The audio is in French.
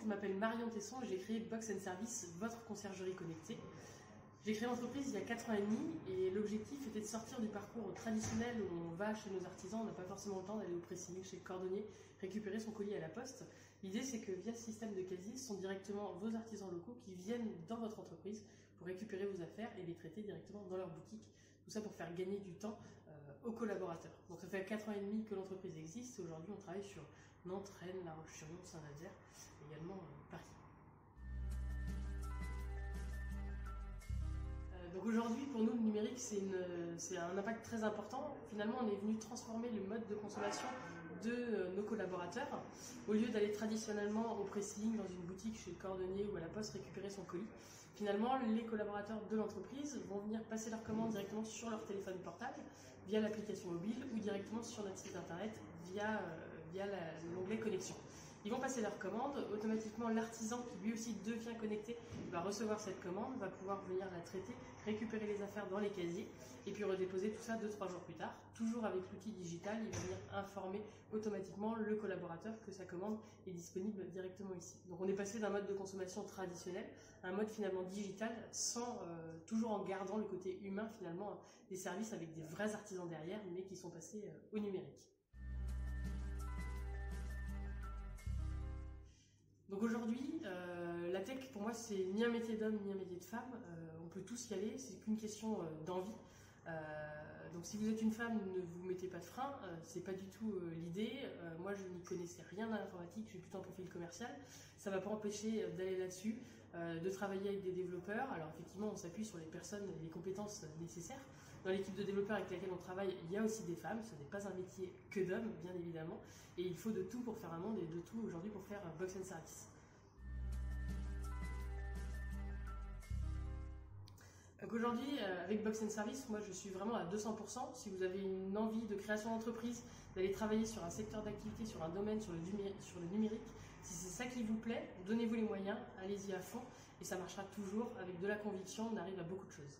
je m'appelle Marion Tesson et j'ai créé Box and Service, votre conciergerie connectée. J'ai créé l'entreprise il y a 4 ans et demi et l'objectif était de sortir du parcours traditionnel où on va chez nos artisans, on n'a pas forcément le temps d'aller au pressing chez le cordonnier, récupérer son colis à la poste. L'idée c'est que via ce système de casier, ce sont directement vos artisans locaux qui viennent dans votre entreprise pour récupérer vos affaires et les traiter directement dans leur boutique. Tout ça pour faire gagner du temps euh, aux collaborateurs. Donc ça fait 4 ans et demi que l'entreprise existe aujourd'hui on travaille sur Nantes, Rennes, La Roche-sur-Yon, Saint-Nazaire, également euh, Paris. Euh, donc aujourd'hui, pour nous, le numérique, c'est un impact très important. Finalement, on est venu transformer le mode de consommation de euh, nos collaborateurs. Au lieu d'aller traditionnellement au pressing, dans une boutique chez le cordonnier ou à la poste récupérer son colis, finalement, les collaborateurs de l'entreprise vont venir passer leurs commandes directement sur leur téléphone portable, via l'application mobile ou directement sur notre site internet via, euh, via l'onglet connexion. Ils vont passer leur commande, automatiquement l'artisan qui lui aussi devient connecté va recevoir cette commande, va pouvoir venir la traiter, récupérer les affaires dans les casiers et puis redéposer tout ça 2-3 jours plus tard. Toujours avec l'outil digital, il va venir informer automatiquement le collaborateur que sa commande est disponible directement ici. Donc on est passé d'un mode de consommation traditionnel à un mode finalement digital sans euh, toujours en gardant le côté humain finalement des services avec des vrais artisans derrière mais qui sont passés euh, au numérique. Donc aujourd'hui, euh, la tech pour moi c'est ni un métier d'homme ni un métier de femme. Euh, on peut tous y aller, c'est qu'une question euh, d'envie. donc si vous êtes une femme, ne vous mettez pas de frein, c'est pas du tout l'idée. moi je n'y connaissais rien à l'informatique, j'ai plutôt un profil commercial. Ça va pas empêcher d'aller là-dessus, de travailler avec des développeurs. Alors effectivement on s'appuie sur les personnes et les compétences nécessaires. Dans l'équipe de développeurs avec laquelle on travaille, il y a aussi des femmes, ce n'est pas un métier que d'hommes bien évidemment. Et il faut de tout pour faire un monde et de tout aujourd'hui pour faire Box and Service. Donc aujourd'hui, euh, avec Box and Service, moi je suis vraiment à 200%. Si vous avez une envie de création d'entreprise, d'aller travailler sur un secteur d'activité, sur un domaine, sur le numérique, si c'est ça qui vous plaît, donnez-vous les moyens, allez-y à fond et ça marchera toujours. Avec de la conviction, on arrive à beaucoup de choses.